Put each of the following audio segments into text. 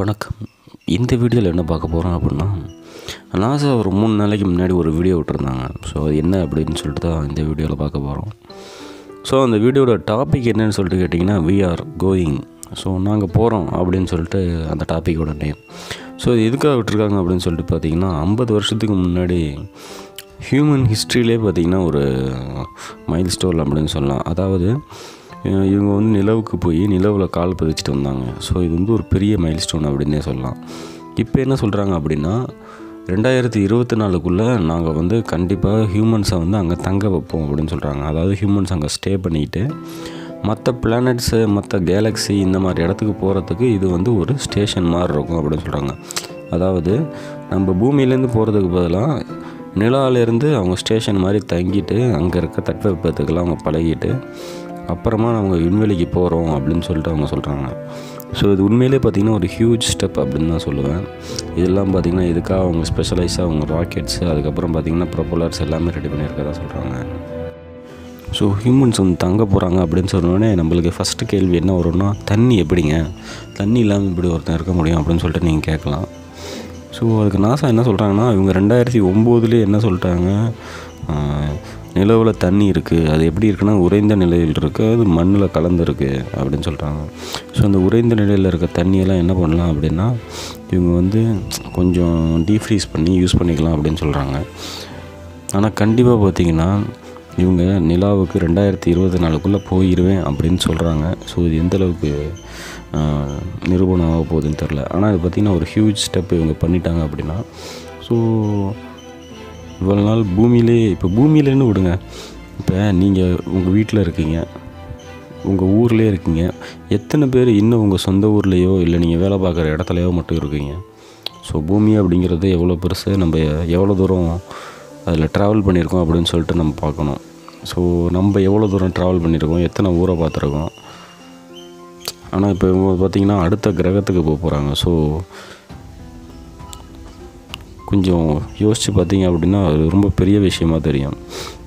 வணக்கம். இந்த வீடியோவில் என்ன பார்க்க போகிறோம் அப்படின்னா நாசா ஒரு மூணு நாளைக்கு முன்னாடி ஒரு வீடியோ விட்டுருந்தாங்க. ஸோ அது என்ன அப்படின்னு சொல்லிட்டு தான் இந்த வீடியோவில் பார்க்க போகிறோம் ஸோ அந்த வீடியோட டாபிக் என்னன்னு சொல்லிட்டு கேட்டிங்கன்னா வி ஆர் கோயிங் ஸோ நாங்கள் போகிறோம் அப்படின்னு சொல்லிட்டு அந்த டாப்பிக்கோட நேம் ஸோ இது எதுக்காக விட்டுருக்காங்க அப்படின்னு சொல்லிட்டு பார்த்தீங்கன்னா ஐம்பது வருஷத்துக்கு முன்னாடி ஹியூமன் ஹிஸ்ட்ரியிலே பார்த்திங்கன்னா ஒரு மைல் ஸ்டோன் அப்படின்னு சொல்லலாம். அதாவது இவங்க வந்து நிலவுக்கு போய் நிலவில் கால் பதிச்சுட்டு வந்தாங்க. ஸோ இது வந்து ஒரு பெரிய மைல்ஸ்டோன் அப்படின்னே சொல்லலாம். இப்போ என்ன சொல்கிறாங்க அப்படின்னா ரெண்டாயிரத்தி இருபத்தி நாலுக்குள்ளே நாங்கள் வந்து கண்டிப்பாக ஹியூமன்ஸை வந்து அங்கே தங்க வைப்போம் அப்படின்னு சொல்கிறாங்க அதாவது ஹியூமன்ஸ் அங்கே ஸ்டே பண்ணிக்கிட்டு மற்ற பிளானட்ஸு மற்ற கேலக்ஸி இந்த மாதிரி இடத்துக்கு போகிறதுக்கு இது வந்து ஒரு ஸ்டேஷன் மாதிரி இருக்கும் அப்படின்னு சொல்கிறாங்க அதாவது நம்ம பூமியிலேருந்து போகிறதுக்கு பதிலாக நிலாவிலேருந்து அவங்க ஸ்டேஷன் மாதிரி தங்கிட்டு அங்கே இருக்க தட்பவெப்பத்துக்கெல்லாம் அவங்க பழகிட்டு அப்புறமா அவங்க விண்வெளிக்கு போகிறோம் அப்படின்னு சொல்லிட்டு அவங்க சொல்கிறாங்க ஸோ இது உண்மையிலே பார்த்திங்கன்னா ஒரு ஹியூஜ் ஸ்டெப் அப்படின்னு தான் சொல்லுவேன். இதெல்லாம் பார்த்திங்கன்னா இதுக்காக அவங்க ஸ்பெஷலைஸாக அவங்க ராக்கெட்ஸு அதுக்கப்புறம் பார்த்திங்கன்னா ப்ரொப்பலர்ஸ் எல்லாமே ரெடி பண்ணியிருக்கதான் சொல்கிறாங்க ஸோ ஹியூமன்ஸ் வந்து தங்க போகிறாங்க அப்படின்னு சொன்னோடனே நம்மளுக்கு ஃபஸ்ட்டு கேள்வி என்ன வரும்னா தண்ணி எப்படிங்க? தண்ணி இல்லாமல் இப்படி ஒருத்தன் இருக்க முடியும் அப்படின்னு சொல்லிட்டு நீங்கள் கேட்கலாம். ஸோ அதுக்கு நாசா என்ன சொல்கிறாங்கன்னா இவங்க ரெண்டாயிரத்தி ஒம்போதுலேயே என்ன சொல்லிட்டாங்க? நிலவில் தண்ணி இருக்குது அது எப்படி இருக்குன்னா உறைந்த நிலையில் இருக்குது அது மண்ணில் கலந்துருக்கு அப்படின்னு சொல்கிறாங்க ஸோ அந்த உறைந்த நிலையில் இருக்க தண்ணியெல்லாம் என்ன பண்ணலாம் அப்படின்னா இவங்க வந்து கொஞ்சம் டீஃப்ரீஸ் பண்ணி யூஸ் பண்ணிக்கலாம் அப்படின்னு சொல்கிறாங்க ஆனால் கண்டிப்பாக பார்த்தீங்கன்னா இவங்க நிலாவுக்கு ரெண்டாயிரத்தி இருபத்தி நாலுக்குள்ளே போயிடுவேன் அப்படின்னு சொல்கிறாங்க ஸோ இது எந்தளவுக்கு நிரூபணம் ஆக போகுதுன்னு தெரில ஆனால் இது பார்த்திங்கன்னா ஒரு ஹியூஜ் ஸ்டெப் இவங்க பண்ணிட்டாங்க அப்படின்னா ஸோ இவ்வளோ நாள் பூமியிலே இப்போ பூமியிலேன்னு விடுங்க. இப்போ நீங்கள் உங்கள் வீட்டில் இருக்கீங்க உங்கள் ஊர்லேயே இருக்கீங்க எத்தனை பேர் இன்னும் உங்கள் சொந்த ஊர்லேயோ இல்லை நீங்கள் வேலை பார்க்குற இடத்துலையோ மட்டும் இருக்கீங்க? ஸோ பூமி அப்படிங்கிறது எவ்வளோ பெருசு நம்ம எவ்வளோ தூரம் அதில் ட்ராவல் பண்ணியிருக்கோம் அப்படின்னு சொல்லிட்டு நம்ம பார்க்கணும். ஸோ நம்ம எவ்வளோ தூரம் ட்ராவல் பண்ணியிருக்கோம் எத்தனை ஊரை பார்த்துருக்கோம்? ஆனால் இப்போ இவங்க பார்த்தீங்கன்னா அடுத்த கிரகத்துக்கு போக போகிறாங்க ஸோ கொஞ்சம் யோசித்து பார்த்தீங்க அப்படின்னா அது ரொம்ப பெரிய விஷயமா தெரியும்.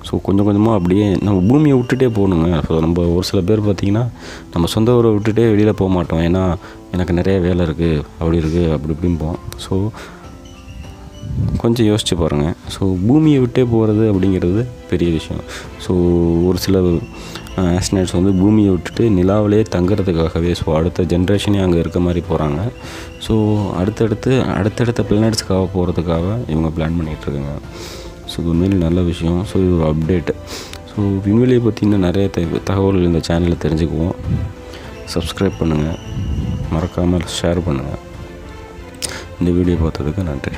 ஸோ கொஞ்சம் கொஞ்சமாக அப்படியே நம்ம பூமியை விட்டுட்டே போகணுங்க. ஸோ நம்ம ஒரு சில பேர் பார்த்திங்கன்னா நம்ம சொந்த ஊரை விட்டுட்டே வெளியில் போக மாட்டோம். ஏன்னா எனக்கு நிறைய வேலை இருக்குது அப்படி இருக்குது அப்படி இப்படிம்போம். ஸோ கொஞ்சம் யோசித்து பாருங்கள் ஸோ பூமியை விட்டே போகிறது அப்படிங்கிறது பெரிய விஷயம். ஸோ ஒரு சில ஆஸ்ட்ரனட்ஸ் வந்து பூமியை விட்டுட்டு நிலாவிலே தங்குறதுக்காகவே ஸோ அடுத்த ஜென்ரேஷனே அங்கே இருக்க மாதிரி போகிறாங்க ஸோ அடுத்தடுத்து அடுத்தடுத்த பிளானட்ஸ்க்காக போகிறதுக்காக இவங்க பிளான் பண்ணிகிட்ருக்காங்க ஸோ இது நல்ல விஷயம். ஸோ இது ஒரு அப்டேட் ஸோ விண்வெளியை பற்றி இன்னும் நிறைய தகவல்கள் இந்த சேனலில் தெரிஞ்சுக்குவோம். சப்ஸ்கிரைப் பண்ணுங்கள் மறக்காமல் ஷேர் பண்ணுங்கள் இந்த வீடியோ பார்த்ததுக்கு நன்றி.